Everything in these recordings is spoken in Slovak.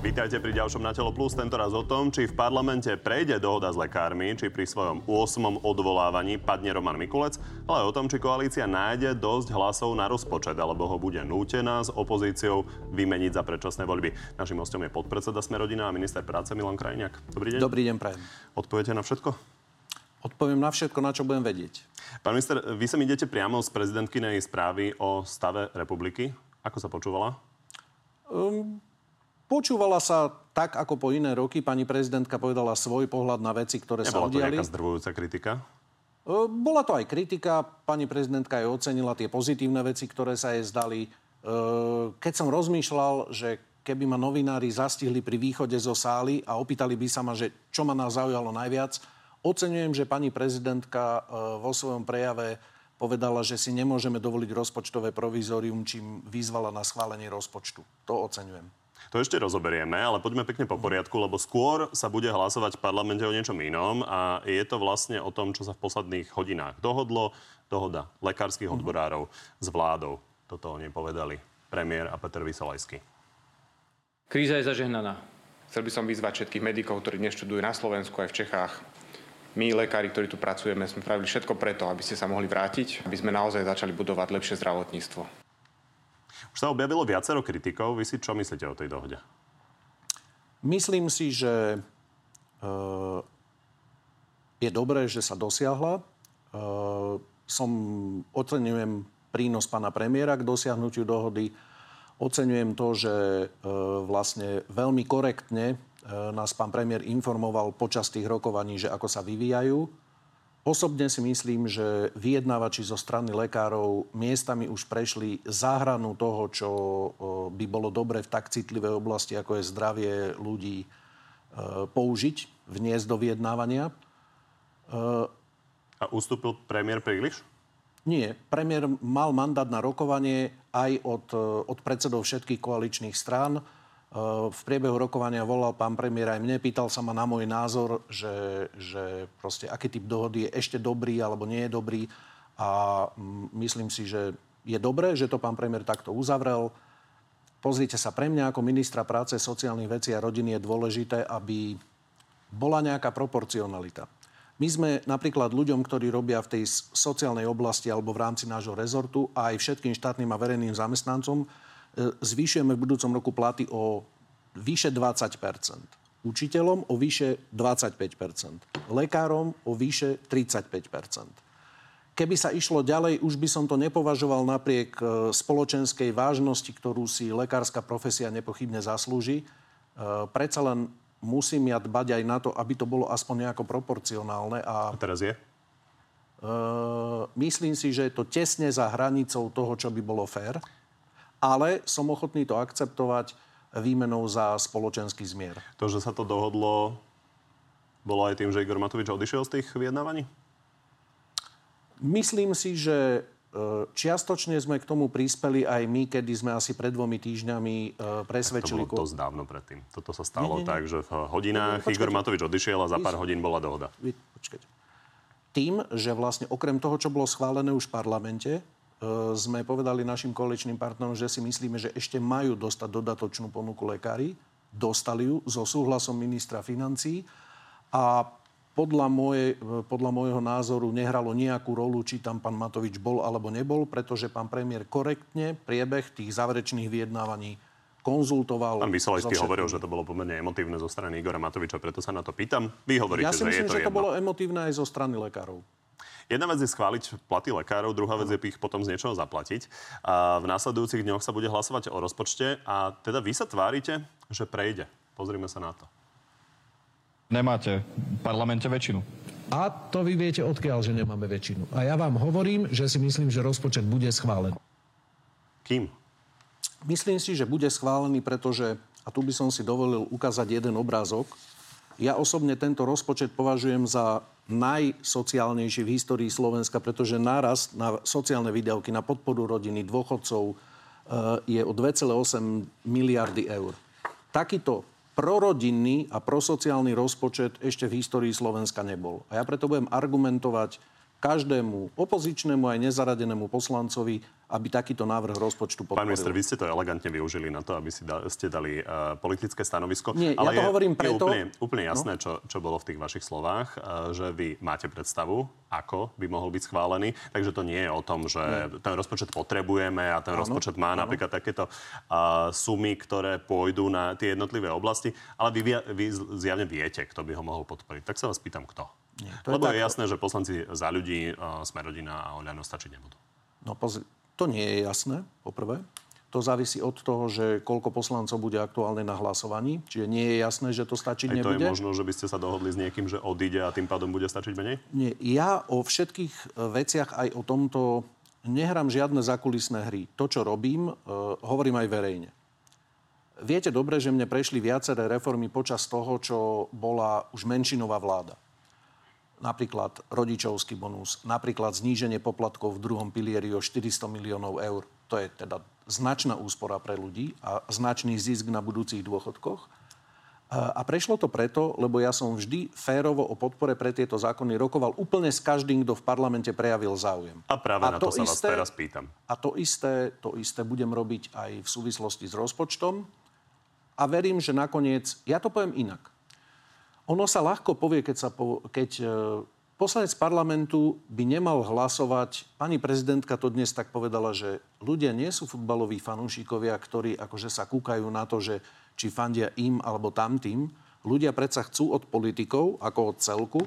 Vítajte pri ďalšom Na telo plus, tentoraz o tom, či v parlamente prejde dohoda s lekármi, či pri svojom 8. odvolávaní padne Roman Mikulec, ale o tom, či koalícia nájde dosť hlasov na rozpočet, alebo ho bude nútená s opozíciou vymeniť za predčasné voľby. Našim hostom je podpredseda Smerodina a minister práce Milan Krajniak. Dobrý deň. Dobrý deň, prajem. Odpoviete na všetko? Odpoviem na všetko, na čo budem vedieť. Pán minister, vy sa idete priamo z prezidentkynej správy o stave republiky. Ako sa počúvala? Um, Počúvala sa tak, ako po iné roky. Pani prezidentka povedala svoj pohľad na veci, ktoré Nebola sa udiali. to nejaká zdrvujúca kritika? E, bola to aj kritika. Pani prezidentka aj ocenila tie pozitívne veci, ktoré sa jej zdali. E, keď som rozmýšľal, že keby ma novinári zastihli pri východe zo sály a opýtali by sa ma, že čo ma nás zaujalo najviac, oceňujem, že pani prezidentka e, vo svojom prejave povedala, že si nemôžeme dovoliť rozpočtové provizorium, čím vyzvala na schválenie rozpočtu. To oceňujem. To ešte rozoberieme, ale poďme pekne po poriadku, lebo skôr sa bude hlasovať v parlamente o niečom inom a je to vlastne o tom, čo sa v posledných hodinách dohodlo. Dohoda lekárskych odborárov s vládou. Toto oni povedali premiér a Peter Vysolajský. Kríza je zažehnaná. Chcel by som vyzvať všetkých medikov, ktorí dnes študujú na Slovensku aj v Čechách. My, lekári, ktorí tu pracujeme, sme spravili všetko preto, aby ste sa mohli vrátiť, aby sme naozaj začali budovať lepšie zdravotníctvo. Už sa objavilo viacero kritikov. Vy si čo myslíte o tej dohode? Myslím si, že e, je dobré, že sa dosiahla. E, som, oceňujem prínos pána premiéra k dosiahnutiu dohody. Oceňujem to, že e, vlastne veľmi korektne nás pán premiér informoval počas tých rokovaní, že ako sa vyvíjajú Osobne si myslím, že vyjednávači zo strany lekárov miestami už prešli záhranu toho, čo by bolo dobre v tak citlivej oblasti, ako je zdravie ľudí, e, použiť, vniesť do vyjednávania. A ustúpil premiér príliš? Nie. Premiér mal mandát na rokovanie aj od, e, od predsedov všetkých koaličných strán. V priebehu rokovania volal pán premiér aj mne, pýtal sa ma na môj názor, že, že proste aký typ dohody je ešte dobrý alebo nie je dobrý. A myslím si, že je dobré, že to pán premiér takto uzavrel. Pozrite sa, pre mňa ako ministra práce, sociálnych vecí a rodiny je dôležité, aby bola nejaká proporcionalita. My sme napríklad ľuďom, ktorí robia v tej sociálnej oblasti alebo v rámci nášho rezortu a aj všetkým štátnym a verejným zamestnancom zvýšujeme v budúcom roku platy o vyše 20% Učiteľom o vyše 25% Lekárom o vyše 35% Keby sa išlo ďalej, už by som to nepovažoval napriek e, spoločenskej vážnosti, ktorú si lekárska profesia nepochybne zaslúži. E, predsa len musím ja dbať aj na to, aby to bolo aspoň nejako proporcionálne. A, a teraz je? Uh, myslím si, že je to tesne za hranicou toho, čo by bolo fér ale som ochotný to akceptovať výmenou za spoločenský zmier. To, že sa to dohodlo, bolo aj tým, že Igor Matovič odišiel z tých vyjednávaní? Myslím si, že e, čiastočne sme k tomu prispeli aj my, kedy sme asi pred dvomi týždňami e, presvedčili... Tak to bolo dosť dávno predtým. Toto sa stalo nie, nie, nie. tak, že v hodinách nie, Igor Matovič odišiel a za pár hodín bola dohoda. Počkajte. Tým, že vlastne okrem toho, čo bolo schválené už v parlamente, sme povedali našim koaličným partnerom, že si myslíme, že ešte majú dostať dodatočnú ponuku lekári. Dostali ju so súhlasom ministra financí a podľa, moje, e, podľa môjho názoru nehralo nejakú rolu, či tam pán Matovič bol alebo nebol, pretože pán premiér korektne priebeh tých záverečných vyjednávaní konzultoval. Pán Vysolajský hovoril, že to bolo pomerne emotívne zo strany Igora Matoviča, preto sa na to pýtam. Vy hovoríte, ja si myslím, že je to že jedno. to bolo emotívne aj zo strany lekárov. Jedna vec je schváliť platy lekárov, druhá vec je ich potom z niečoho zaplatiť. A v následujúcich dňoch sa bude hlasovať o rozpočte a teda vy sa tvárite, že prejde. Pozrime sa na to. Nemáte v parlamente väčšinu. A to vy viete odkiaľ, že nemáme väčšinu. A ja vám hovorím, že si myslím, že rozpočet bude schválený. Kým? Myslím si, že bude schválený, pretože, a tu by som si dovolil ukázať jeden obrázok, ja osobne tento rozpočet považujem za najsociálnejší v histórii Slovenska, pretože nárast na sociálne výdavky, na podporu rodiny, dôchodcov e, je o 2,8 miliardy eur. Takýto prorodinný a prosociálny rozpočet ešte v histórii Slovenska nebol. A ja preto budem argumentovať každému opozičnému aj nezaradenému poslancovi, aby takýto návrh rozpočtu podporil. Pán minister, vy ste to elegantne využili na to, aby si da, ste dali uh, politické stanovisko. Nie, ale ja to je, hovorím je preto... úplne, úplne jasné, no? čo, čo bolo v tých vašich slovách, uh, že vy máte predstavu, ako by mohol byť schválený. Takže to nie je o tom, že nie. ten rozpočet potrebujeme a ten áno, rozpočet má áno. napríklad takéto uh, sumy, ktoré pôjdu na tie jednotlivé oblasti, ale vy, vy zjavne viete, kto by ho mohol podporiť. Tak sa vás pýtam, kto. Nie, to Lebo je, je jasné, že poslanci za ľudí, uh, sme rodina a Oľano stačiť nebudú. No pozri, to nie je jasné, poprvé. To závisí od toho, že koľko poslancov bude aktuálne na hlasovaní. Čiže nie je jasné, že to stačiť Aj nebude. to je možno, že by ste sa dohodli s niekým, že odíde a tým pádom bude stačiť menej? Nie. Ja o všetkých e, veciach aj o tomto nehrám žiadne zakulisné hry. To, čo robím, uh, hovorím aj verejne. Viete dobre, že mne prešli viaceré reformy počas toho, čo bola už menšinová vláda napríklad rodičovský bonus, napríklad zníženie poplatkov v druhom pilieri o 400 miliónov eur. To je teda značná úspora pre ľudí a značný zisk na budúcich dôchodkoch. A prešlo to preto, lebo ja som vždy férovo o podpore pre tieto zákony rokoval úplne s každým, kto v parlamente prejavil záujem. A práve a na to, to sa isté, vás teraz pýtam. A to isté, to isté budem robiť aj v súvislosti s rozpočtom. A verím, že nakoniec, ja to poviem inak. Ono sa ľahko povie, keď, sa po, keď e, poslanec parlamentu by nemal hlasovať. Pani prezidentka to dnes tak povedala, že ľudia nie sú futbaloví fanúšikovia, ktorí akože sa kúkajú na to, že či fandia im alebo tamtým. Ľudia predsa chcú od politikov, ako od celku,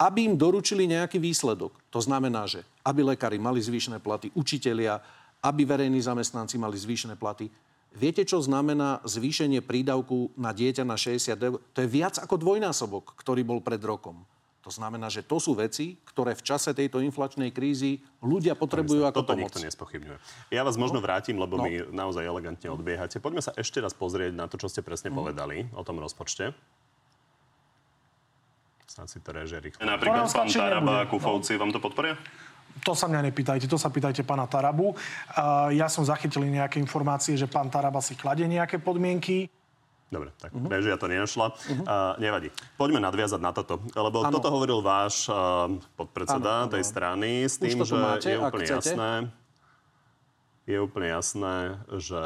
aby im doručili nejaký výsledok. To znamená, že aby lekári mali zvýšené platy, učitelia, aby verejní zamestnanci mali zvýšené platy. Viete, čo znamená zvýšenie prídavku na dieťa na 60 eur? To je viac ako dvojnásobok, ktorý bol pred rokom. To znamená, že to sú veci, ktoré v čase tejto inflačnej krízy ľudia potrebujú ako Toto pomoc. nikto nespochybňuje. Ja vás možno no. vrátim, lebo no. mi naozaj elegantne odbiehate. Poďme sa ešte raz pozrieť na to, čo ste presne mm. povedali o tom rozpočte. Snad si to reže rýchlo. Napríklad pán Taraba a Kufovci no. vám to podporia? To sa mňa nepýtajte, to sa pýtajte pána Tarabu. Uh, ja som zachytil nejaké informácie, že pán Taraba si kladie nejaké podmienky. Dobre, tak uh-huh. režia to nenašla. Uh-huh. Uh, nevadí. Poďme nadviazať na toto. Lebo ano. toto hovoril váš uh, podpredseda ano, tej strany s tým, že máte, je úplne jasné, je úplne jasné, že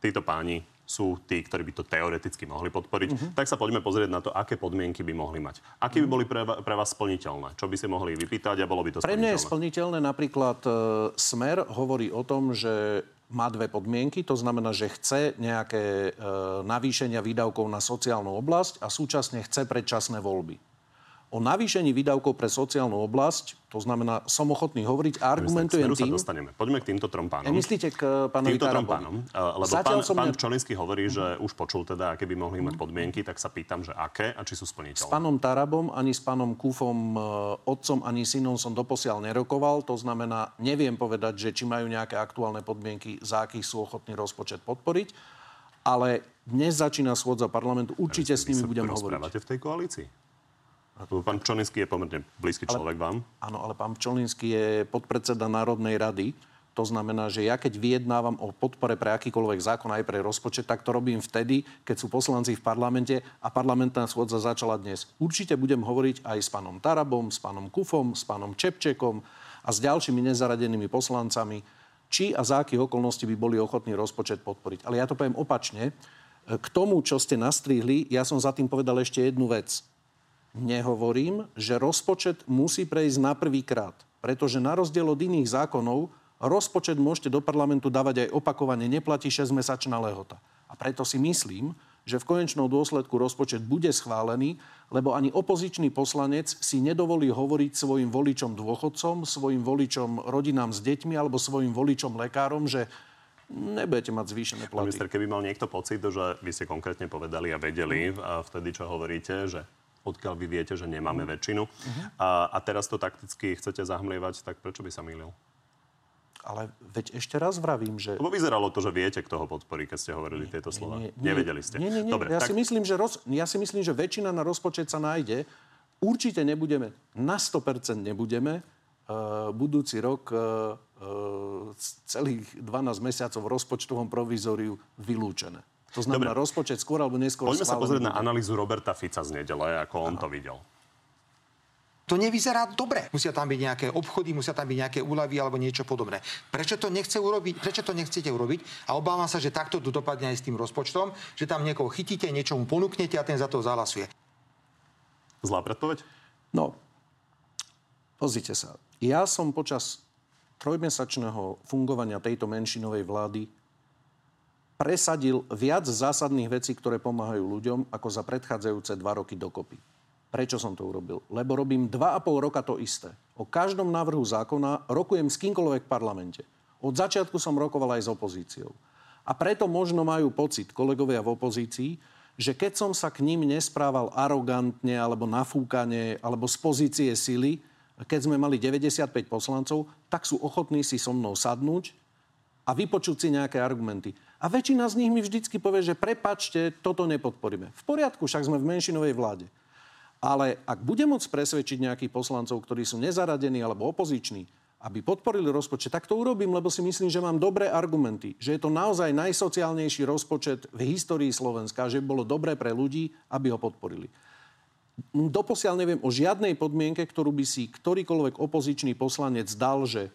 títo páni sú tí, ktorí by to teoreticky mohli podporiť. Uh-huh. Tak sa poďme pozrieť na to, aké podmienky by mohli mať. Aké by mhm. boli pre, pre vás splniteľné? Čo by si mohli vypýtať a bolo by to Pre mňa je splniteľné napríklad e, Smer hovorí o tom, že má dve podmienky, to znamená, že chce nejaké e, navýšenia výdavkov na sociálnu oblasť a súčasne chce predčasné voľby o navýšení výdavkov pre sociálnu oblasť, to znamená, som ochotný hovoriť a argumentujem tým... sa dostaneme. Poďme k týmto trom pánom. Myslíte k pánovi Týmto trom pánom. Lebo Zatiaľ pán, pán Čolinsky hovorí, že už počul teda, aké by mohli mať podmienky, tak sa pýtam, že aké a či sú splniteľné. S pánom Tarabom, ani s pánom Kufom, e, otcom, ani synom som doposiaľ nerokoval. To znamená, neviem povedať, že či majú nejaké aktuálne podmienky, za akých sú ochotní rozpočet podporiť. Ale dnes začína schôdza parlamentu. Určite s nimi budem hovoriť. v tej koalícii? Pán Pčolinský je pomerne blízky človek ale, vám. Áno, ale pán Pčolinský je podpredseda Národnej rady. To znamená, že ja keď vyjednávam o podpore pre akýkoľvek zákon aj pre rozpočet, tak to robím vtedy, keď sú poslanci v parlamente a parlamentná schôdza začala dnes. Určite budem hovoriť aj s pánom Tarabom, s pánom Kufom, s pánom Čepčekom a s ďalšími nezaradenými poslancami, či a za akých okolností by boli ochotní rozpočet podporiť. Ale ja to poviem opačne. K tomu, čo ste nastrihli, ja som za tým povedal ešte jednu vec nehovorím, že rozpočet musí prejsť na prvý krát. Pretože na rozdiel od iných zákonov, rozpočet môžete do parlamentu dávať aj opakovane, neplatí 6-mesačná lehota. A preto si myslím, že v konečnom dôsledku rozpočet bude schválený, lebo ani opozičný poslanec si nedovolí hovoriť svojim voličom dôchodcom, svojim voličom rodinám s deťmi alebo svojim voličom lekárom, že nebudete mať zvýšené platy. Minister, keby mal niekto pocit, že vy ste konkrétne povedali a vedeli a vtedy, čo hovoríte, že odkiaľ vy viete, že nemáme uh-huh. väčšinu. Uh-huh. A, a teraz to takticky chcete zahmlievať, tak prečo by sa mýlil? Ale veď ešte raz vravím, že... Lebo vyzeralo to, že viete, kto ho podporí, keď ste hovorili nie, tieto slova. Nie, nie, Nevedeli ste. Nie, nie, nie. Dobre, ja, tak... si myslím, že roz... ja si myslím, že väčšina na rozpočet sa nájde. Určite nebudeme, na 100% nebudeme. Uh, budúci rok uh, uh, celých 12 mesiacov v rozpočtovom provizóriu vylúčené. To znamená, Dobre. rozpočet skôr alebo neskôr Poďme sa pozrieť bude. na analýzu Roberta Fica z nedele, ako on no. to videl. To nevyzerá dobre. Musia tam byť nejaké obchody, musia tam byť nejaké úľavy alebo niečo podobné. Prečo to nechce urobiť? Prečo to nechcete urobiť? A obávam sa, že takto to dopadne aj s tým rozpočtom, že tam niekoho chytíte, niečo mu ponúknete a ten za to zahlasuje. Zlá predpoveď? No, pozrite sa. Ja som počas trojmesačného fungovania tejto menšinovej vlády presadil viac zásadných vecí, ktoré pomáhajú ľuďom, ako za predchádzajúce dva roky dokopy. Prečo som to urobil? Lebo robím 2,5 roka to isté. O každom návrhu zákona rokujem s kýmkoľvek v parlamente. Od začiatku som rokoval aj s opozíciou. A preto možno majú pocit kolegovia v opozícii, že keď som sa k ním nesprával arogantne alebo nafúkane alebo z pozície sily, keď sme mali 95 poslancov, tak sú ochotní si so mnou sadnúť a vypočuť si nejaké argumenty. A väčšina z nich mi vždycky povie, že prepačte, toto nepodporíme. V poriadku, však sme v menšinovej vláde. Ale ak bude môcť presvedčiť nejakých poslancov, ktorí sú nezaradení alebo opoziční, aby podporili rozpočet, tak to urobím, lebo si myslím, že mám dobré argumenty, že je to naozaj najsociálnejší rozpočet v histórii Slovenska, že bolo dobré pre ľudí, aby ho podporili. Doposiaľ neviem o žiadnej podmienke, ktorú by si ktorýkoľvek opozičný poslanec dal, že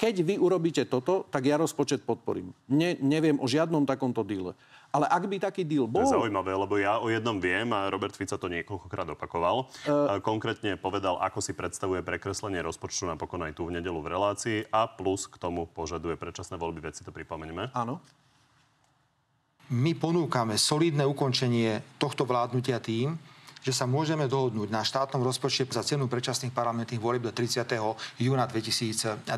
keď vy urobíte toto, tak ja rozpočet podporím. Ne, neviem o žiadnom takomto díle. Ale ak by taký deal bol... To je zaujímavé, lebo ja o jednom viem a Robert Fico to niekoľkokrát opakoval. Uh... Konkrétne povedal, ako si predstavuje prekreslenie rozpočtu napokon aj tu v nedelu v relácii a plus k tomu požaduje predčasné voľby. Veď si to pripomeňme. Áno. My ponúkame solidné ukončenie tohto vládnutia tým, že sa môžeme dohodnúť na štátnom rozpočte za cenu predčasných parlamentných volieb do 30. júna 2023.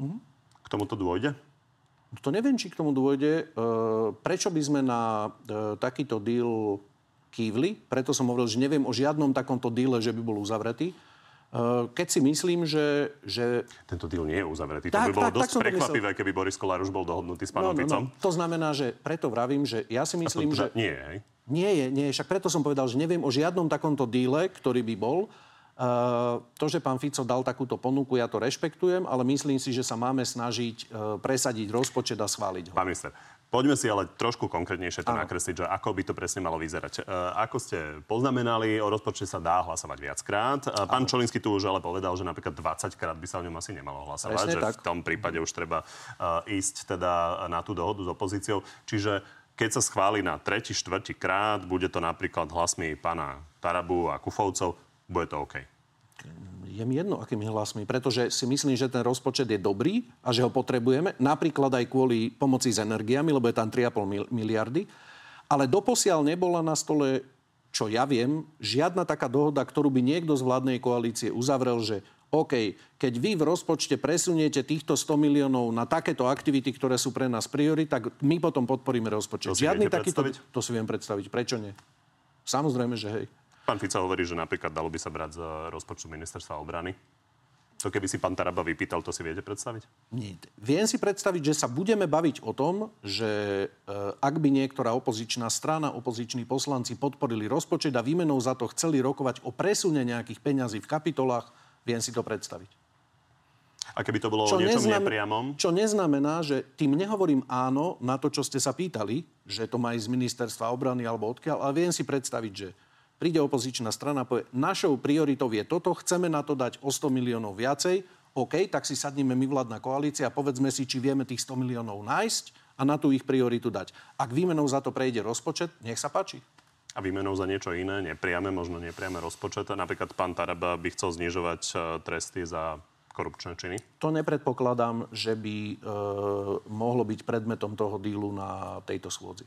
Mm. K tomuto dôjde? To neviem, či k tomu dôjde. E, prečo by sme na e, takýto deal kývli? Preto som hovoril, že neviem o žiadnom takomto deale, že by bol uzavretý. E, keď si myslím, že... že... Tento deal nie je uzavretý. Tak, to by bolo tak, dosť tak prekvapivé, keby Boris Kolár už bol dohodnutý s pánom no, no, no. To znamená, že preto vravím, že ja si myslím, teda že... Nie, hej? Nie je, nie je. Však preto som povedal, že neviem o žiadnom takomto díle, ktorý by bol. Uh, to, že pán Fico dal takúto ponuku, ja to rešpektujem, ale myslím si, že sa máme snažiť uh, presadiť rozpočet a schváliť ho. Pán minister, poďme si ale trošku konkrétnejšie to ano. nakresliť, že ako by to presne malo vyzerať. Uh, ako ste poznamenali, o rozpočte sa dá hlasovať viackrát. Pán Čolinsky tu už ale povedal, že napríklad 20 krát by sa o ňom asi nemalo hlasovať, presne že tak. v tom prípade už treba ísť teda na tú dohodu s opozíciou. Čiže keď sa schváli na tretí, štvrtý krát, bude to napríklad hlasmi pána Tarabu a Kufovcov, bude to OK. Je mi jedno, akými hlasmi, pretože si myslím, že ten rozpočet je dobrý a že ho potrebujeme, napríklad aj kvôli pomoci s energiami, lebo je tam 3,5 miliardy. Ale doposiaľ nebola na stole, čo ja viem, žiadna taká dohoda, ktorú by niekto z vládnej koalície uzavrel, že OK, keď vy v rozpočte presuniete týchto 100 miliónov na takéto aktivity, ktoré sú pre nás priory, tak my potom podporíme rozpočet. To Žiadny takýto... To si viem predstaviť. Prečo nie? Samozrejme, že hej. Pán Fico hovorí, že napríklad dalo by sa brať z rozpočtu ministerstva obrany. To keby si pán Taraba vypýtal, to si viete predstaviť? Nie. Viem si predstaviť, že sa budeme baviť o tom, že e, ak by niektorá opozičná strana, opoziční poslanci podporili rozpočet a výmenou za to chceli rokovať o presune nejakých peňazí v kapitolách, viem si to predstaviť. A keby to bolo čo o niečom neznam, nepriamom? Čo neznamená, že tým nehovorím áno na to, čo ste sa pýtali, že to má ísť z ministerstva obrany alebo odkiaľ, ale viem si predstaviť, že príde opozičná strana a povie, našou prioritou je toto, chceme na to dať o 100 miliónov viacej, OK, tak si sadneme my vládna koalícia a povedzme si, či vieme tých 100 miliónov nájsť a na tú ich prioritu dať. Ak výmenou za to prejde rozpočet, nech sa páči. A výmenou za niečo iné, nepriame, možno nepriame rozpočet. Napríklad pán Taraba by chcel znižovať e, tresty za korupčné činy? To nepredpokladám, že by e, mohlo byť predmetom toho dílu na tejto schôdzi.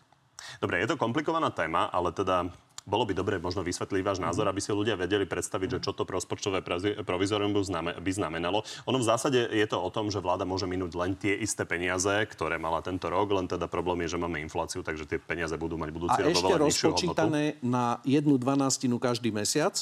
Dobre, je to komplikovaná téma, ale teda bolo by dobre možno vysvetliť váš názor, aby si ľudia vedeli predstaviť, že čo to rozpočtové provizorium by znamenalo. Ono v zásade je to o tom, že vláda môže minúť len tie isté peniaze, ktoré mala tento rok, len teda problém je, že máme infláciu, takže tie peniaze budú mať budúci rok ešte rozpočítané na jednu dvanastinu každý mesiac.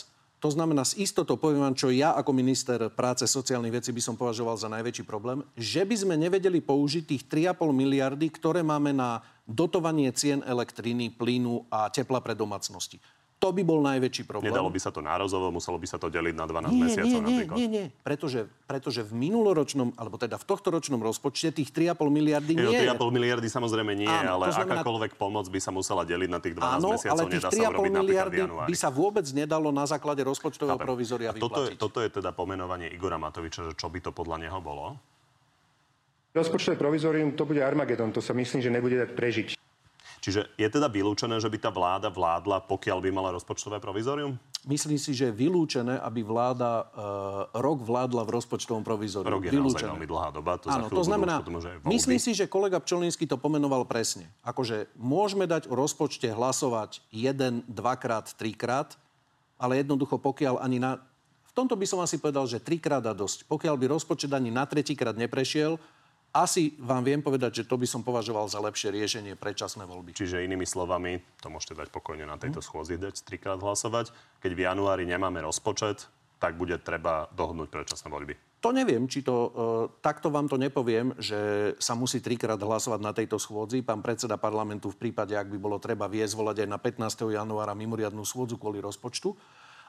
To znamená, s istotou poviem vám, čo ja ako minister práce sociálnych vecí by som považoval za najväčší problém, že by sme nevedeli použiť tých 3,5 miliardy, ktoré máme na dotovanie cien elektriny, plynu a tepla pre domácnosti. To by bol najväčší problém. Nedalo by sa to nározovo, muselo by sa to deliť na 12 nie, mesiacov nie, nie, napríklad. nie, nie, pretože, pretože v minuloročnom, alebo teda v tohto ročnom rozpočte tých 3,5 miliardy nie je. 3,5 miliardy samozrejme nie, Áno, ale znamená- akákoľvek pomoc by sa musela deliť na tých 12 Áno, mesiacov, ale tých nedá sa 3,5 urobiť miliardy by sa vôbec nedalo na základe rozpočtového Chápem. provizória A toto je, vyplatiť. toto je teda pomenovanie Igora Matoviča, že čo by to podľa neho bolo? Rozpočtové provizorium to bude Armagedon, to sa myslím, že nebude dať prežiť. Čiže je teda vylúčené, že by tá vláda vládla, pokiaľ by mala rozpočtové provizorium? Myslím si, že je vylúčené, aby vláda uh, rok vládla v rozpočtovom provizóriu. Rok je naozaj veľmi dlhá doba, to Áno, to budú znamená, už potom, myslím si, že kolega Pčolinsky to pomenoval presne. Akože môžeme dať o rozpočte hlasovať jeden, dvakrát, trikrát, ale jednoducho pokiaľ ani na... V tomto by som asi povedal, že trikrát a dosť. Pokiaľ by rozpočet ani na tretíkrát neprešiel, asi vám viem povedať, že to by som považoval za lepšie riešenie predčasné voľby. Čiže inými slovami, to môžete dať pokojne na Mhm. tejto schôzi, dať trikrát hlasovať. Keď v januári nemáme rozpočet, tak bude treba dohodnúť predčasné voľby. To neviem, či to... E, takto vám to nepoviem, že sa musí trikrát hlasovať na tejto schôdzi. Pán predseda parlamentu v prípade, ak by bolo treba viesť volať aj na 15. januára mimoriadnú schôdzu kvôli rozpočtu.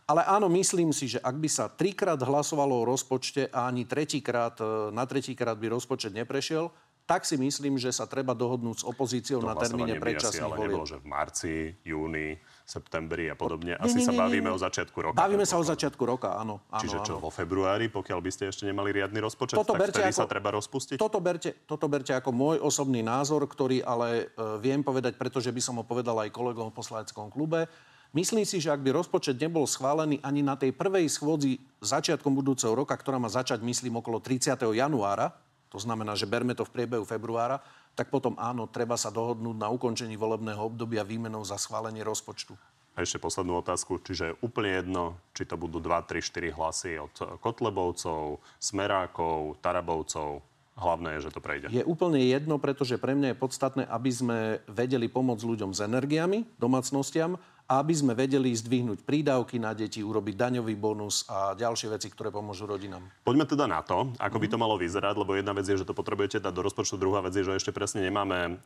Ale áno, myslím si, že ak by sa trikrát hlasovalo o rozpočte a ani tretíkrát, e, na tretíkrát by rozpočet neprešiel, tak si myslím, že sa treba dohodnúť s opozíciou To na termíne predčasných ale volieb. nebolo, že v marci, júni, septembri a podobne. Asi nie, sa nie, nie, bavíme nie. o začiatku roka. Bavíme sa o začiatku roka, áno. áno Čiže čo, áno. vo februári, pokiaľ by ste ešte nemali riadny rozpočet, Toto tak berte vtedy ako- sa treba rozpustiť? Toto berte, toto berte ako môj osobný názor, ktorý ale e, viem povedať, pretože by som ho povedal aj kolegom v poslaneckom klube. Myslím si, že ak by rozpočet nebol schválený ani na tej prvej schôdzi začiatkom budúceho roka, ktorá má začať, myslím, okolo 30. januára, to znamená, že berme to v priebehu februára, tak potom áno, treba sa dohodnúť na ukončení volebného obdobia výmenou za schválenie rozpočtu. A ešte poslednú otázku, čiže je úplne jedno, či to budú 2, 3, 4 hlasy od Kotlebovcov, Smerákov, Tarabovcov. Hlavné je, že to prejde. Je úplne jedno, pretože pre mňa je podstatné, aby sme vedeli pomôcť ľuďom s energiami, domácnostiam aby sme vedeli zdvihnúť prídavky na deti, urobiť daňový bonus a ďalšie veci, ktoré pomôžu rodinám. Poďme teda na to, ako by to malo vyzerať, lebo jedna vec je, že to potrebujete dať do rozpočtu, druhá vec je, že ešte presne nemáme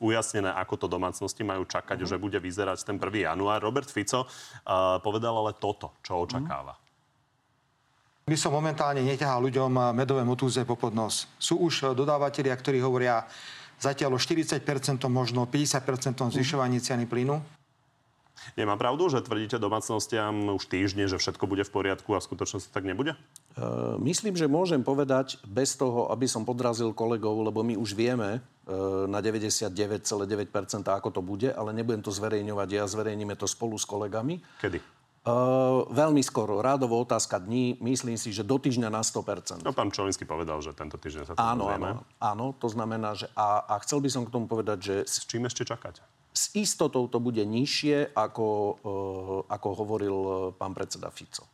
ujasnené, ako to domácnosti majú čakať, že bude vyzerať ten 1. január. Robert Fico uh, povedal ale toto, čo očakáva. By som momentálne neťahal ľuďom medové motúze po podnos. Sú už dodávateľia, ktorí hovoria zatiaľ o 40%, možno 50% zvyšovaní ceny plynu. Nemá pravdu, že tvrdíte domácnostiam už týždne, že všetko bude v poriadku a v skutočnosti tak nebude? E, myslím, že môžem povedať bez toho, aby som podrazil kolegov, lebo my už vieme e, na 99,9% ako to bude, ale nebudem to zverejňovať ja, zverejníme to spolu s kolegami. Kedy? Uh, veľmi skoro, rádovo otázka dní, myslím si, že do týždňa na 100%. No, pán Čolinsky povedal, že tento týždeň sa to áno, áno, áno, to znamená, že a, a chcel by som k tomu povedať, že S čím ešte čakať? S istotou to bude nižšie, ako, uh, ako hovoril uh, pán predseda Fico.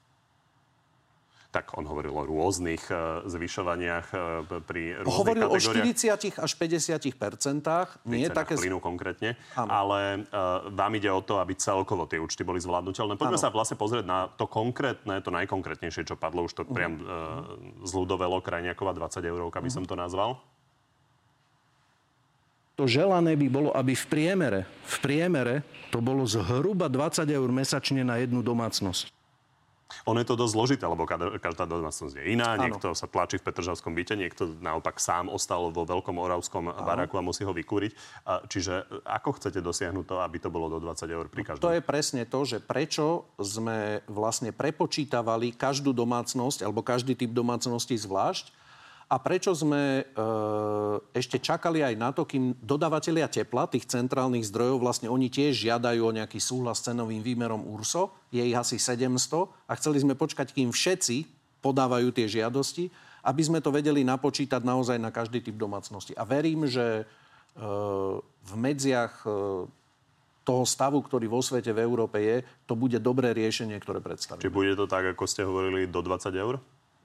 Tak on hovoril o rôznych uh, zvyšovaniach pri rôznych Hovoril o kategóriách. 40 až 50 percentách, nie cenách také... plynu konkrétne, Áno. ale uh, vám ide o to, aby celkovo tie účty boli zvládnutelné. Poďme Áno. sa vlastne pozrieť na to konkrétne, to najkonkrétnejšie, čo padlo, už to priam uh, zľudovelo Krajniakova 20 eur, by Mhm. som to nazval. To želané by bolo, aby v priemere, v priemere to bolo zhruba 20 eur mesačne na jednu domácnosť. Ono je to dosť zložité, lebo každá, domácnosť je iná. Áno. Niekto sa tlačí v Petržalskom byte, niekto naopak sám ostal vo veľkom oravskom baraku a musí ho vykúriť. Čiže e, ako chcete dosiahnuť to, aby to bolo do 20 eur pri každom? To je presne to, že prečo sme vlastne prepočítavali každú domácnosť alebo každý typ domácnosti zvlášť a prečo sme e, ešte čakali aj na to, kým dodavatelia tepla, tých centrálnych zdrojov, vlastne oni tiež žiadajú o nejaký súhlas s cenovým výmerom URSO, je ich asi 700 a chceli sme počkať, kým všetci podávajú tie žiadosti, aby sme to vedeli napočítať naozaj na každý typ domácnosti. A verím, že e, v medziach e, toho stavu, ktorý vo svete v Európe je, to bude dobré riešenie, ktoré predstavíme. Či bude to tak, ako ste hovorili, do 20 eur?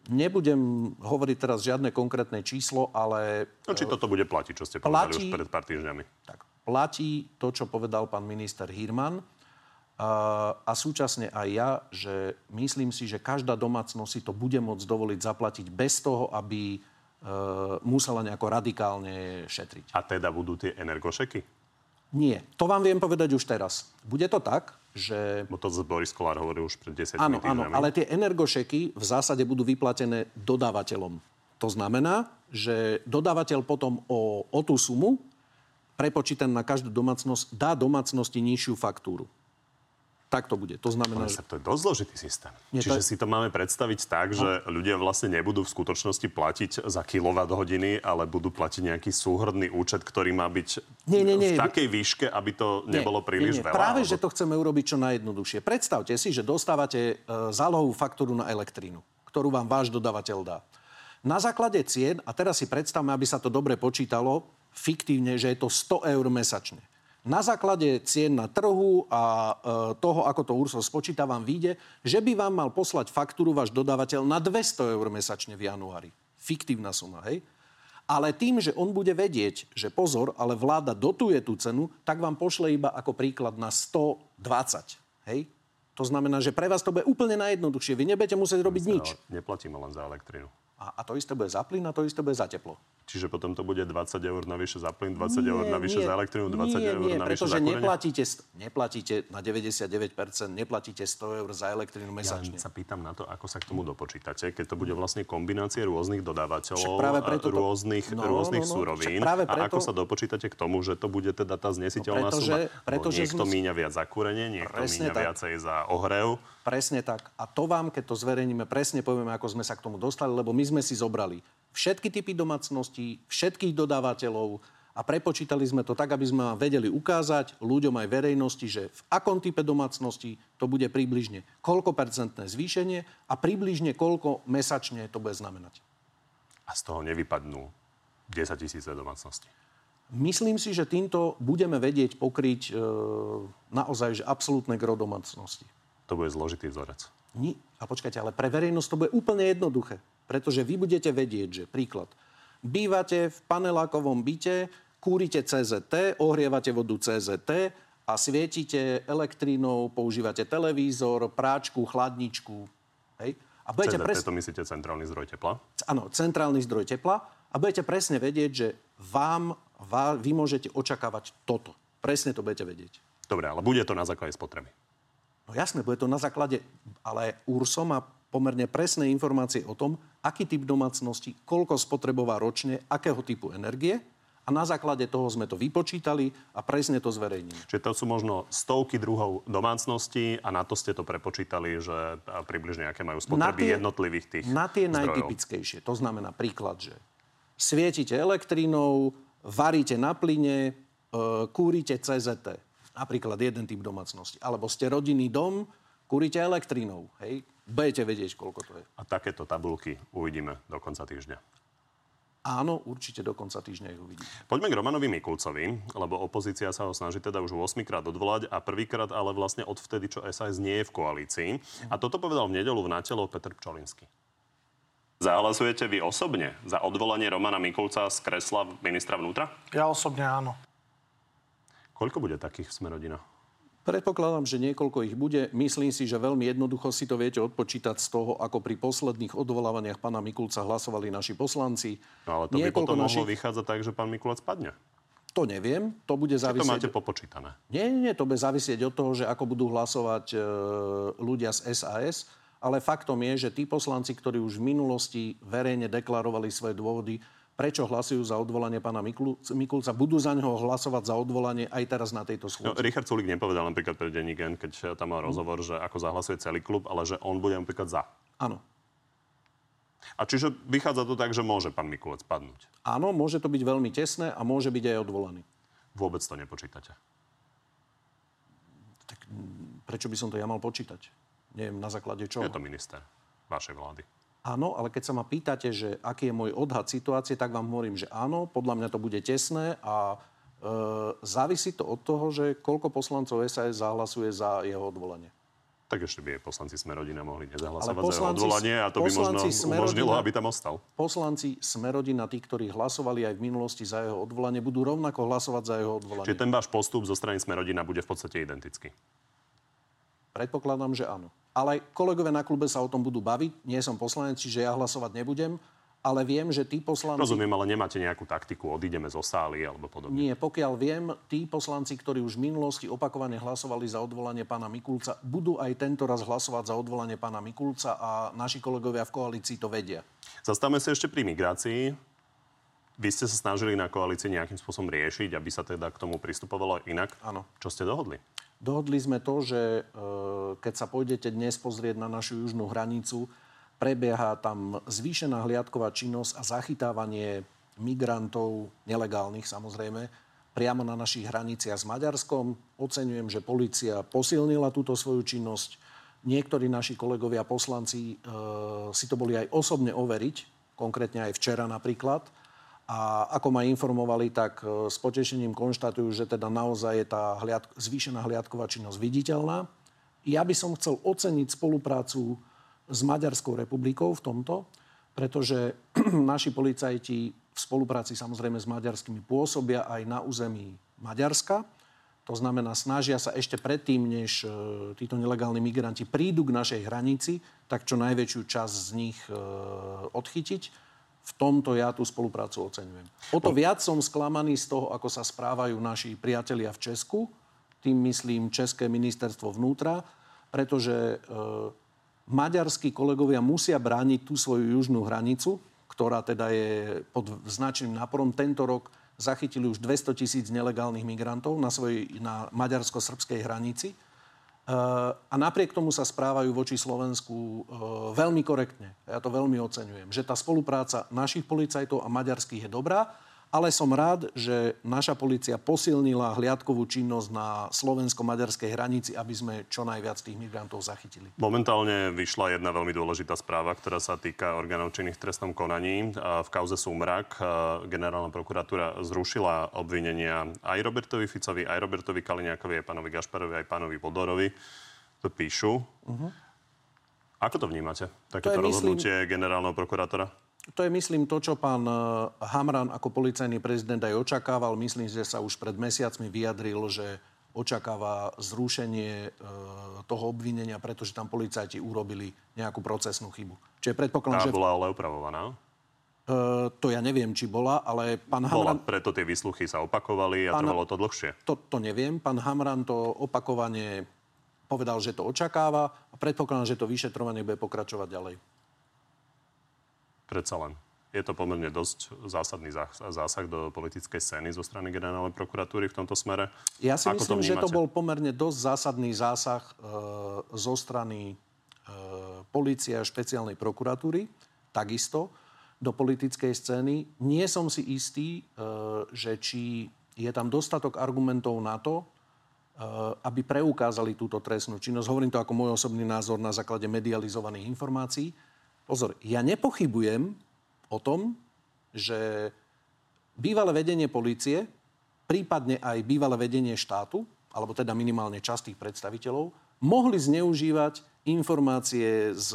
Nebudem hovoriť teraz žiadne konkrétne číslo, ale No, či toto bude platiť, čo ste povedali Platí. už pred pár týždňami? tak, platí to, čo povedal pán minister Hirman. A, a súčasne aj ja, že myslím si, že každá domácnosť si to bude môcť dovoliť zaplatiť bez toho, aby e, musela nejako radikálne šetriť. A teda budú tie energošeky? Nie. To vám viem povedať už teraz. Bude to tak, že Bo to Boris Kolár hovoril už pred 10 Áno, áno, ale tie energošeky v zásade budú vyplatené dodávateľom. To znamená, že dodávateľ potom o, o tú sumu prepočítaný na každú domácnosť dá domácnosti nižšiu faktúru. Tak to bude. To znamená, že... to je dosť zložitý systém. Nie, to Čiže je- si to máme predstaviť tak, že ľudia vlastne nebudú v skutočnosti platiť za kilowatt hodiny, ale budú platiť nejaký súhrný účet, ktorý má byť Nie, nie, nie. v takej výške, aby to Nie, nebolo príliš nie, nie. veľa. Práve, alebo- že to chceme urobiť čo najjednoduchšie. Predstavte si, že dostávate e, zálohovú faktúru na elektrínu, ktorú vám váš dodávateľ dá. Na základe cien, a teraz si predstavme, aby sa to dobre počítalo, fiktívne, že je to 100 eur mesačne. Na základe cien na trhu a e, toho, ako to URSO spočíta, vám vyjde, že by vám mal poslať faktúru váš dodávateľ na 200 eur mesačne v januári. Fiktívna suma, hej? Ale tým, že on bude vedieť, že pozor, ale vláda dotuje tú cenu, tak vám pošle iba ako príklad na 120. Hej? To znamená, že pre vás to bude úplne najjednoduchšie. Vy nebudete musieť robiť nič. Neplatíme len za elektrinu. A, a to isté bude za plyn a to isté bude za teplo. Čiže potom to bude 20 eur navyše za plyn, 20 eur navyše za elektrinu, 20 nie, eur nie, navyše pretože za kúrenie. neplatíte, neplatíte na 99%, neplatíte 100 eur za elektrínu Ja mesačne. sa pýtam na to, ako sa k tomu dopočítate, keď to bude vlastne kombinácie rôznych dodávateľov, práve a preto to- rôznych, No, rôznych no, no, súrovín. však práve A ako preto- sa dopočítate k tomu, že to bude teda tá znesiteľná No, pretože- suma? pretože niekto sme- míňa viac za kúrenie, niekto Presne míňa tak. viacej za ohrev. Presne tak. A to vám, keď to zverejníme, presne povieme, ako sme sa k tomu dostali, lebo my sme si zobrali všetky typy domácností, všetkých dodávateľov a prepočítali sme to tak, aby sme vám vedeli ukázať ľuďom aj verejnosti, že v akom type domácnosti to bude približne koľko percentné zvýšenie a približne koľko mesačne to bude znamenať. A z toho nevypadnú 10 tisíce domácností. Myslím si, že týmto budeme vedieť pokryť e, naozaj že absolútne gro domácnosti. To bude zložitý vzorec. Ni- A počkajte, ale pre verejnosť to bude úplne jednoduché. Pretože vy budete vedieť, že príklad, bývate v panelákovom byte, kúrite CZT, ohrievate vodu CZT a svietíte elektrínou, používate televízor, práčku, chladničku. Hej? A budete CZT, pres... to myslíte centrálny zdroj tepla? Áno, centrálny zdroj tepla a budete presne vedieť, že vám, vá, vy môžete očakávať toto. Presne to budete vedieť. Dobre, ale bude to na základe spotreby. No jasné, bude to na základe, ale URSO má pomerne presné informácie o tom, aký typ domácnosti, koľko spotrebová ročne, akého typu energie a na základe toho sme to vypočítali a presne to zverejníme. Čiže to sú možno stovky druhov domácností a na to ste to prepočítali, že približne aké majú spotreby jednotlivých tých Na tie zdrojov. najtypickejšie. To znamená príklad, že svietite elektrínou, varíte na plyne, e, kúrite CZT. Napríklad jeden typ domácnosti. Alebo ste rodinný dom, kúrite elektrínou. Hej? Budete vedieť, koľko to je. A takéto tabulky uvidíme do konca týždňa. Áno, určite do konca týždňa ich uvidíme. Poďme k Romanovi Mikulcovi, lebo opozícia sa ho snaží teda už 8 krát odvolať a prvýkrát ale vlastne odvtedy, čo SAS nie je v koalícii. A toto povedal v nedelu v Natelo Peter Pčolinsky. Zahlasujete vy osobne za odvolanie Romana Mikulca z kresla ministra vnútra? Ja osobne áno. Koľko bude takých smerodina? Predpokladám, že niekoľko ich bude. Myslím si, že veľmi jednoducho si to viete odpočítať z toho, ako pri posledných odvolávaniach pána Mikulca hlasovali naši poslanci. No ale to by potom mohlo vychádzať tak, že pán Mikulec padne. To neviem, to bude Či to závisieť... máte popočítané? Nie, nie, to bude závisieť od toho, že ako budú hlasovať e, ľudia z SAS, ale faktom je, že tí poslanci, ktorí už v minulosti verejne deklarovali svoje dôvody, prečo hlasujú za odvolanie pána Miklu- Mikulca, budú za neho hlasovať za odvolanie aj teraz na tejto No, schôdzi. Richard Sulik nepovedal napríklad pre Denník N, keď tam mal rozhovor, že ako zahlasuje celý klub, ale že on bude napríklad za. Áno. A čiže vychádza to tak, že môže pán Mikulec padnúť. Áno, môže to byť veľmi tesné a môže byť aj odvolaný. Vôbec to nepočítate. Prečo by som to ja mal počítať? Neviem, na základe čoho. Je to minister vašej vlády. Áno, ale keď sa ma pýtate, že aký je môj odhad situácie, tak vám hovorím, že áno, podľa mňa to bude tesné a e, závisí to od toho, že koľko poslancov SAS zahlasuje za jeho odvolanie. Tak ešte by poslanci Smerodina mohli nezahlasovať Ale za jeho poslanci- odvolanie a to by možno umožnilo, aby tam ostal. Poslanci Smerodina, tí, ktorí hlasovali aj v minulosti za jeho odvolanie, budú rovnako hlasovať za jeho odvolanie. Čiže ten váš postup zo strany Smerodina bude v podstate identický. Predpokladám, že áno. Ale kolegovia na klube sa o tom budú baviť. Nie som poslanec, čiže ja hlasovať nebudem. ale viem, že tí poslanci... Rozumiem, ale nemáte nejakú taktiku, odídeme zo sály alebo podobne. Nie, pokiaľ viem, tí poslanci, ktorí už v minulosti opakovane hlasovali za odvolanie pána Mikulca, budú aj tento raz hlasovať za odvolanie pána Mikulca a naši kolegovia v koalícii to vedia. Zastavme sa ešte pri migrácii. Vy ste sa snažili na koalícii nejakým spôsobom riešiť, aby sa teda k tomu pristupovalo inak. Áno. Čo ste dohodli? Dohodli sme to, že e, keď sa pôjdete dnes pozrieť na našu južnú hranicu, prebieha tam zvýšená hliadková činnosť a zachytávanie migrantov, nelegálnych samozrejme, priamo na našich hraniciach s Maďarskom. Oceňujem, že policia posilnila túto svoju činnosť. Niektorí naši kolegovia poslanci e, si to boli aj osobne overiť, konkrétne aj včera napríklad. A ako ma informovali, tak e, s potešením konštatujú, že teda naozaj je tá hliad, zvýšená hliadková činnosť viditeľná. Ja by som chcel oceniť spoluprácu s Maďarskou republikou v tomto, pretože naši policajti v spolupráci samozrejme s maďarskými pôsobia aj na území Maďarska. To znamená, snažia sa ešte predtým, než e, títo nelegálni migranti prídu k našej hranici, tak čo najväčšiu časť z nich e, odchytiť. V tomto ja tú spoluprácu oceňujem. O to viac som sklamaný z toho, ako sa správajú naši priatelia v Česku, tým myslím České ministerstvo vnútra, pretože e, maďarskí kolegovia musia brániť tú svoju južnú hranicu, ktorá teda je pod značným náporom. Tento rok zachytili už 200 tisíc nelegálnych migrantov na, svojej, na maďarsko-srbskej hranici. E, a napriek tomu sa správajú voči Slovensku e, veľmi korektne. Ja to veľmi oceňujem. Že tá spolupráca našich policajtov a maďarských je dobrá ale som rád, že naša policia posilnila hliadkovú činnosť na slovensko-maďarskej hranici, aby sme čo najviac tých migrantov zachytili. Momentálne vyšla jedna veľmi dôležitá správa, ktorá sa týka orgánov činných v trestnom konaní. V kauze Sumrak generálna prokuratúra zrušila obvinenia aj Robertovi Ficovi, aj Robertovi Kaliňákovi, aj pánovi Gašparovi, aj pánovi Podorovi. To píšu. Uh-huh. Ako to vnímate, takéto to rozhodnutie myslím... generálneho prokurátora? To je, myslím, to, čo pán e, Hamran ako policajný prezident aj očakával. Myslím, že sa už pred mesiacmi vyjadril, že očakáva zrušenie e, toho obvinenia, pretože tam policajti urobili nejakú procesnú chybu. Čiže predpokladám, že... bola ale upravovaná? Uh, to ja neviem, či bola, ale pán Hamran... Bola, preto tie výsluchy sa opakovali a pán... trvalo to dlhšie. To, to neviem. Pán Hamran to opakovane povedal, že to očakáva a predpokladám, že to vyšetrovanie bude pokračovať ďalej predsa len je to pomerne dosť zásadný zásah do politickej scény zo strany generálnej prokuratúry v tomto smere. Ja si Ako myslím, to že to bol pomerne dosť zásadný zásah e, zo strany e, policie a špeciálnej prokuratúry, takisto do politickej scény. Nie som si istý, e, že či je tam dostatok argumentov na to, e, aby preukázali túto trestnú činnosť. Hovorím to ako môj osobný názor na základe medializovaných informácií. Pozor, ja nepochybujem o tom, že bývalé vedenie policie, prípadne aj bývalé vedenie štátu, alebo teda minimálne časť tých predstaviteľov, mohli zneužívať informácie z,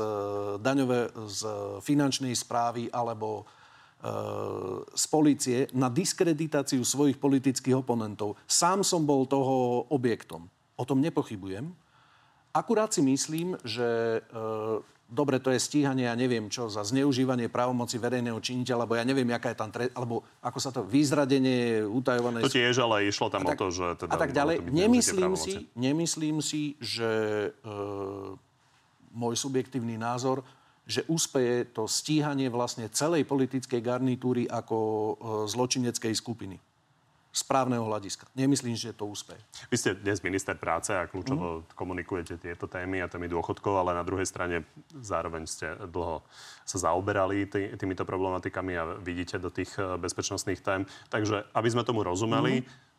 daňové, z finančnej správy alebo e, z policie na diskreditáciu svojich politických oponentov. Sám som bol toho objektom. O tom nepochybujem. Akurát si myslím, že e, dobre, to je stíhanie, ja neviem čo, za zneužívanie právomoci verejného činiteľa, alebo ja neviem, aká je tam, tre... alebo ako sa to, vyzradenie, utajované... To tiež, ale išlo tam tak, o to, že teda... A tak ďalej. Nemyslím si, nemyslím si, že e, môj subjektívny názor, že úspeje to stíhanie vlastne celej politickej garnitúry ako e, zločineckej skupiny správneho hľadiska. Nemyslím, že to úspech. Vy ste dnes minister práce a kľúčovo mm. komunikujete tieto témy a témy dôchodkov, ale na druhej strane zároveň ste dlho sa zaoberali tý, týmito problematikami a vidíte do tých eh, bezpečnostných tém. Takže, aby sme tomu rozumeli, mm.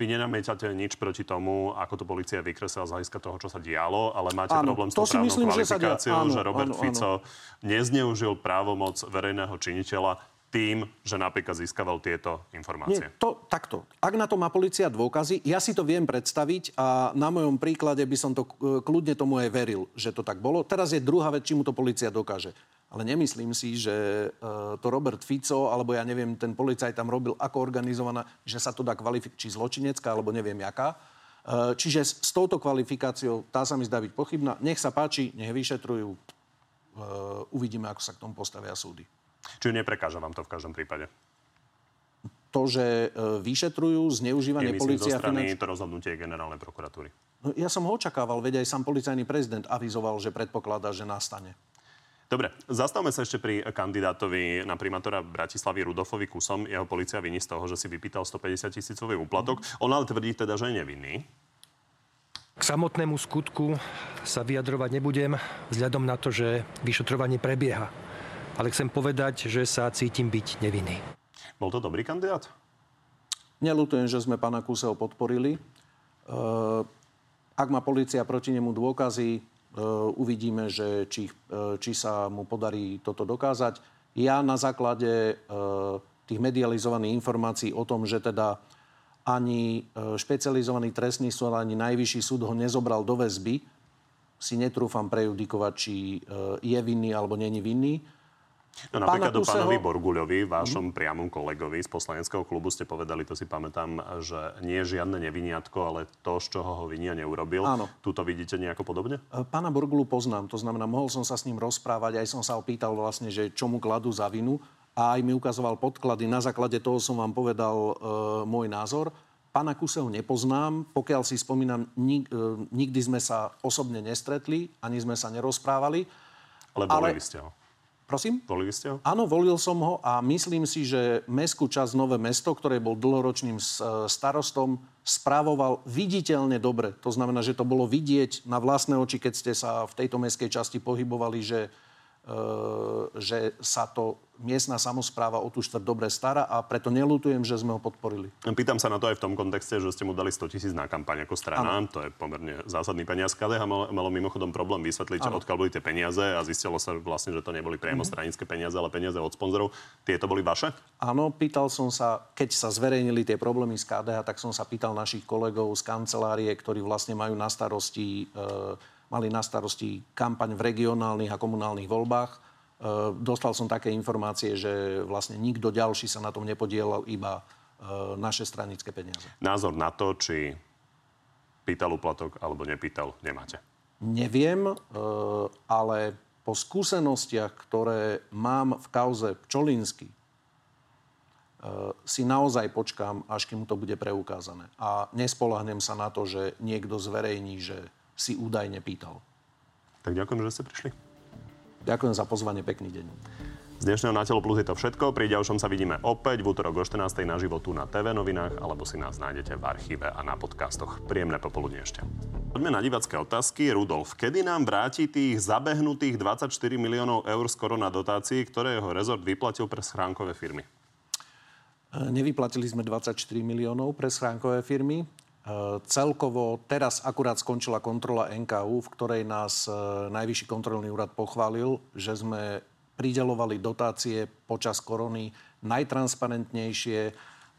Vy nenamietate nič proti tomu, ako to policia vykresila z hľadiska toho, čo sa dialo, ale máte áno, problém s tou právnou myslím, kvalifikáciou, že, áno, že Robert áno, Fico áno. nezneužil právomoc verejného činiteľa tým, že napríklad získaval tieto informácie? Nie, to, takto. Ak na to má policia dôkazy, ja si to viem predstaviť a na mojom príklade by som to e, kľudne tomu aj veril, že to tak bolo. Teraz je druhá vec, či mu to policia dokáže. Ale nemyslím si, že uh, to Robert Fico, alebo ja neviem, ten policajt tam robil ako organizovaná, že sa to dá kvalifikovať, či zločinecká, alebo neviem jaká. Uh, čiže s touto kvalifikáciou, tá sa mi zdá byť pochybná. Nech sa páči, nech vyšetrujú uvidíme, ako sa k tomu postavia súdy. Čiže neprekáža vám to v každom prípade? To, že vyšetrujú zneužívanie policia... zo strany finanč... to rozhodnutie generálnej prokuratúry. No, ja som ho očakával, veď aj sám policajný prezident avizoval, že predpokladá, že nastane. Dobre, zastavme sa ešte pri kandidátovi na primátora Bratislavy Rudolfovi Kusom. Jeho policia viní z toho, že si vypýtal 150 tisícový úplatok. On ale tvrdí teda, že je nevinný. K samotnému skutku sa vyjadrovať nebudem, vzhľadom na to, že vyšetrovanie prebieha. Ale chcem povedať, že sa cítim byť nevinný. Bol to dobrý kandidát? Nelutujem, že sme pána Kuseho podporili. Ak má policia proti nemu dôkazy, Eh, uvidíme, že či, eh, či sa mu podarí toto dokázať. Ja na základe eh, tých medializovaných informácií o tom, že teda ani špecializovaný trestný súd, ani najvyšší súd ho nezobral do väzby, si netrúfam prejudikovať, či je vinný alebo není vinný. No napríklad o pánovi Borguľovi, vášom mm. priamom kolegovi z poslaneckého klubu ste povedali, to si pamätám, že nie je žiadne neviniatko, ale to, z čoho ho vinia neurobil. Áno. Tuto vidíte nejako podobne? E, pána Borgulu poznám, to znamená, mohol som sa s ním rozprávať, aj som sa opýtal vlastne, že čo mu kladú za vinu a aj mi ukazoval podklady. Na základe toho som vám povedal e, môj názor. Pána Kuseho nepoznám, pokiaľ si spomínam, nik, e, nikdy sme sa osobne nestretli, ani sme sa nerozprávali. Ale volili ale... ste ho. Prosím? Volili ste ho? Áno, volil som ho a myslím si, že mestskú časť Nové mesto, ktoré bol dlhoročným starostom, správoval viditeľne dobre. To znamená, že to bolo vidieť na vlastné oči, keď ste sa v tejto mestskej časti pohybovali, že E, že sa to miestna samozpráva o tú štvrť dobre stará a preto nelutujem, že sme ho podporili. Pýtam sa na to aj v tom kontexte, že ste mu dali 100 tisíc na kampaň ako strana. Ano. To je pomerne zásadný peniaz. KDH malo, malo mimochodom problém vysvetliť, ano. odkiaľ boli tie peniaze a zistilo sa vlastne, že to neboli priamo mm-hmm. stranické peniaze, ale peniaze od sponzorov. Tieto boli vaše? Áno, pýtal som sa, keď sa zverejnili tie problémy z KDH, tak som sa pýtal našich kolegov z kancelárie, ktorí vlastne majú na starosti e, mali na starosti kampaň v regionálnych a komunálnych voľbách. E, dostal som také informácie, že vlastne nikto ďalší sa na tom nepodielal, iba e, naše stranické peniaze. Názor na to, či pýtal uplatok alebo nepýtal, nemáte? Neviem, e, ale po skúsenostiach, ktoré mám v kauze Pčolinsky, si naozaj počkám, až kým to bude preukázané. A nespolahnem sa na to, že niekto zverejní, že si údajne pýtal. Tak ďakujem, že ste prišli. Ďakujem za pozvanie, pekný deň. Z dnešného Na telo plus je to všetko. Pri ďalšom sa vidíme opäť v útorok o 14. na životu na TV novinách, alebo si nás nájdete v archíve a na podcastoch. Príjemné popoludne ešte. Poďme na divacké otázky. Rudolf, kedy nám vráti tých zabehnutých 24 miliónov eur skoro na dotácii, ktoré jeho rezort vyplatil pre schránkové firmy? Nevyplatili sme 24 miliónov pre schránkové firmy. E, celkovo teraz akurát skončila kontrola NKU, v ktorej nás e, Najvyšší kontrolný úrad pochválil, že sme pridelovali dotácie počas korony najtransparentnejšie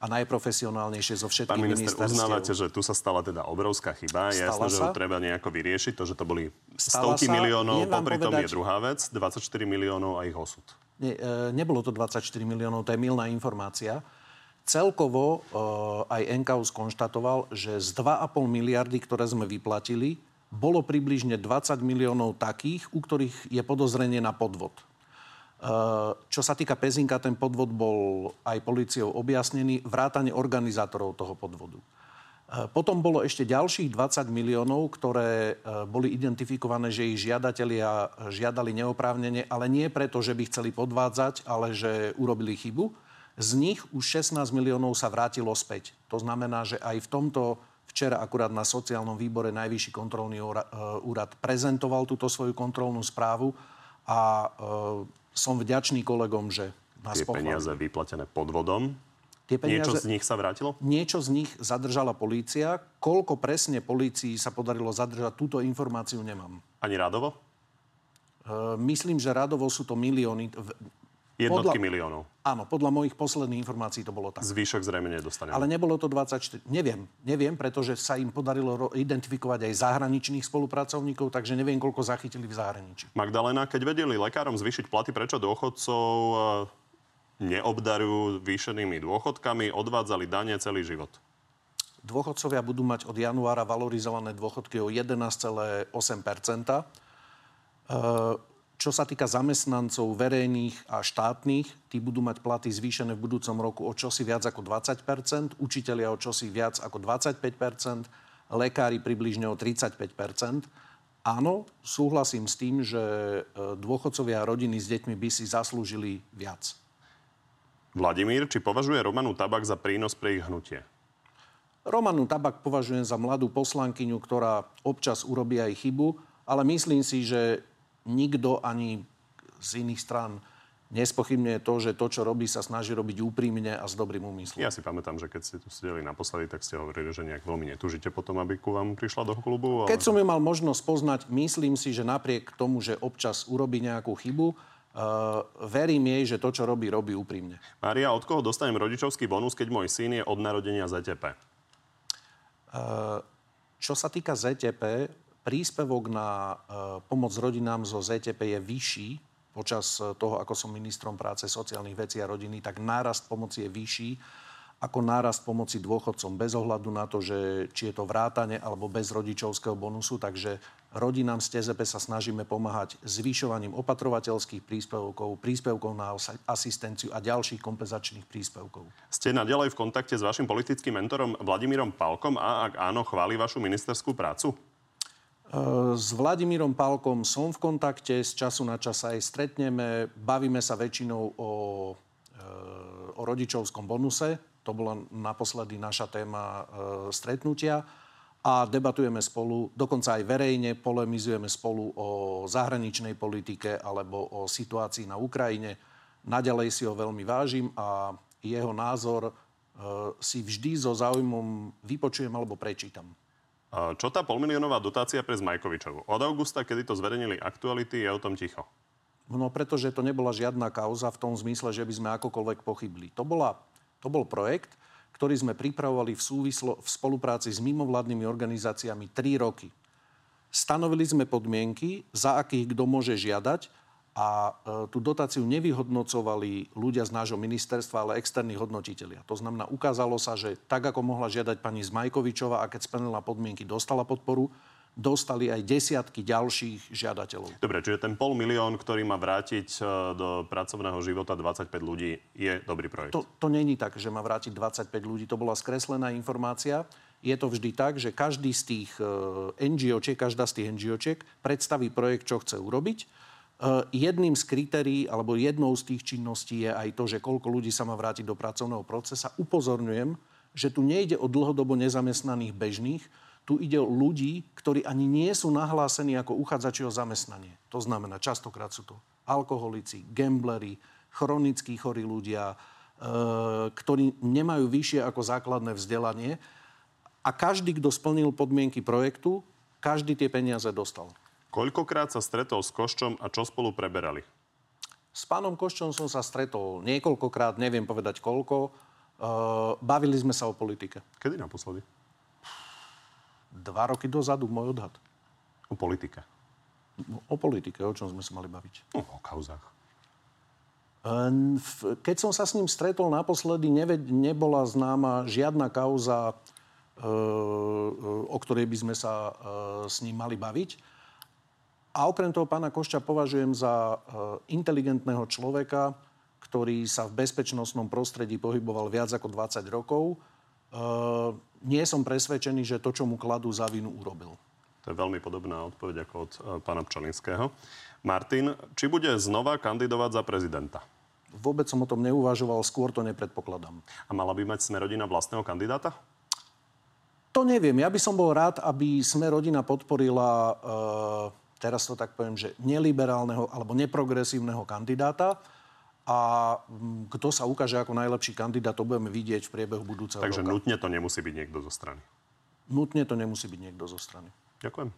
a najprofesionálnejšie zo všetkých Pán minister, uznávate, že tu sa stala teda obrovská chyba. Je jasné, že ho treba nejako vyriešiť. To, že to boli stala stovky sa, miliónov, popri tom je druhá vec. 24 miliónov a ich osud. Nie, e, nebolo to 24 miliónov, to je milná informácia. Celkovo uh, aj NKU skonštatoval, že z 2,5 miliardy, ktoré sme vyplatili, bolo približne 20 miliónov takých, u ktorých je podozrenie na podvod. Uh, čo sa týka Pezinka, ten podvod bol aj policiou objasnený, vrátane organizátorov toho podvodu. Uh, potom bolo ešte ďalších 20 miliónov, ktoré boli identifikované, že ich žiadatelia žiadali neoprávnene, ale nie preto, že by chceli podvádzať, ale že urobili chybu z nich už 16 miliónov sa vrátilo späť. To znamená, že aj v tomto včera akurát na sociálnom výbore Najvyšší kontrolný e, úrad prezentoval túto svoju kontrolnú správu a e, som vďačný kolegom, že nás Tie pochválili. peniaze vyplatené podvodom, Tie peniaze, niečo z nich sa vrátilo? Niečo z nich zadržala polícia. Koľko presne polícii sa podarilo zadržať, túto informáciu nemám. Ani rádovo? E, myslím, že radovo sú to milióny. Jednotky podľa, miliónov. Áno, podľa mojich posledných informácií to bolo tak. Zvyšok zrejme nedostaneme. Ale nebolo to 24. Neviem, neviem, pretože sa im podarilo identifikovať aj zahraničných spolupracovníkov, takže neviem, koľko zachytili v zahraničí. Magdalena, keď vedeli lekárom zvýšiť platy, prečo dôchodcov eh, neobdarujú výšenými dôchodkami, odvádzali dane celý život? Dôchodcovia budú mať od januára valorizované dôchodky o 11,8 Čo sa týka zamestnancov verejných a štátnych, tí budú mať platy zvýšené v budúcom roku o čosi viac ako 20% učitelia o čosi viac ako 25% lekári približne o 35% Áno, súhlasím s tým, že e, dôchodcovia a rodiny s deťmi by si zaslúžili viac. Vladimír, či považuje Romanu Tabak za prínos pre ich hnutie? Romanu Tabak považujem za mladú poslankyňu, ktorá občas urobí aj chybu, ale myslím si, že nikto ani z iných strán nespochybňuje to, že to, čo robí, sa snaží robiť úprimne a s dobrým úmyslom. Ja si pamätám, že keď ste tu sedeli naposledy, tak ste hovorili, že nejak veľmi netúžite potom, aby ku vám prišla do klubu. Ale... Keď som ju mal možnosť poznať, myslím si, že napriek tomu, že občas urobí nejakú chybu, Uh, verím jej, že to, čo robí, robí úprimne. Mária, od koho dostanem rodičovský bonus, keď môj syn je od narodenia ZTP? Uh, čo sa týka ZTP, príspevok na e, pomoc rodinám zo ZTP je vyšší počas e, toho, ako som ministrom práce, sociálnych vecí a rodiny, tak nárast pomoci je vyšší ako nárast pomoci dôchodcom bez ohľadu na to, že či je to vrátane alebo bez rodičovského bonusu. Takže rodinám z TZP sa snažíme pomáhať zvyšovaním opatrovateľských príspevkov, príspevkov na asistenciu a ďalších kompenzačných príspevkov. Ste naďalej v kontakte s vašim politickým mentorom Vladimírom Palkom a ak áno, chváli vašu ministerskú prácu? S Vladimírom Pálkom som v kontakte, z času na čas aj stretneme, bavíme sa väčšinou o, e, o rodičovskom bonuse. To bola naposledy naša téma e, stretnutia a debatujeme spolu, dokonca aj verejne polemizujeme spolu o zahraničnej politike alebo o situácii na Ukrajine. Naďalej si ho veľmi vážim a jeho názor si vždy so záujmom vypočujem alebo prečítam. Čo tá polmiliónová dotácia pre Zmajkovičovu? Od augusta, kedy to zverejnili aktuality, je o tom ticho. No pretože to nebola žiadna kauza v tom zmysle, že by sme akokoľvek pochybili. To, bola, to bol projekt, ktorý sme pripravovali v, súvislo, v spolupráci s mimovládnymi organizáciami 3 roky. Stanovili sme podmienky, za akých kto môže žiadať a e, tú dotáciu nevyhodnocovali ľudia z nášho ministerstva, ale externí hodnotitelia. To znamená, ukázalo sa, že tak, ako mohla žiadať pani Zmajkovičová a keď splnila podmienky, dostala podporu, dostali aj desiatky ďalších žiadateľov. Dobre, čiže ten pol milión, ktorý má vrátiť e, do pracovného života 25 ľudí, je dobrý projekt? To, to není tak, že má vrátiť 25 ľudí. To bola skreslená informácia. Je to vždy tak, že každý z tých e, NGOčiek, každá z tých NGOčiek predstaví projekt, čo chce urobiť jedným z kritérií alebo jednou z tých činností je aj to, že koľko ľudí sa má vrátiť do pracovného procesa. Upozorňujem, že tu nejde o dlhodobo nezamestnaných bežných, tu ide o ľudí, ktorí ani nie sú nahlásení ako uchádzači o zamestnanie. To znamená, častokrát sú to alkoholici, gamblery, chronickí chorí ľudia, e, ktorí nemajú vyššie ako základné vzdelanie. A každý, kto splnil podmienky projektu, každý tie peniaze dostal. Koľkokrát sa stretol s Koščom a čo spolu preberali? S pánom Koščom som sa stretol niekoľkokrát, neviem povedať koľko. Uh, bavili sme sa o politike. Kedy naposledy? Dva roky dozadu, môj odhad. O politike? No, o politike, o čom sme sa mali baviť. No, o kauzách. Keď som sa s ním stretol naposledy, nebola známa žiadna kauza, o ktorej by sme sa s ním mali baviť. A okrem toho pána Košča považujem za e, inteligentného človeka, ktorý sa v bezpečnostnom prostredí pohyboval viac ako 20 rokov. E, nie som presvedčený, že to, čo mu kladú za vinu, urobil. To je veľmi podobná odpoveď ako od e, pána Pčalinského. Martin, či bude znova kandidovať za prezidenta? Vôbec som o tom neuvažoval, skôr to nepredpokladám. A mala by mať Smerodina vlastného kandidáta? To neviem. Ja by som bol rád, aby Smerodina podporila e, teraz to tak poviem, že neliberálneho alebo neprogresívneho kandidáta a mm, kto sa ukáže ako najlepší kandidát, to budeme vidieť v priebehu budúceho Takže roka. nutne to nemusí byť niekto zo strany. Nutne to nemusí byť niekto zo strany. Ďakujem.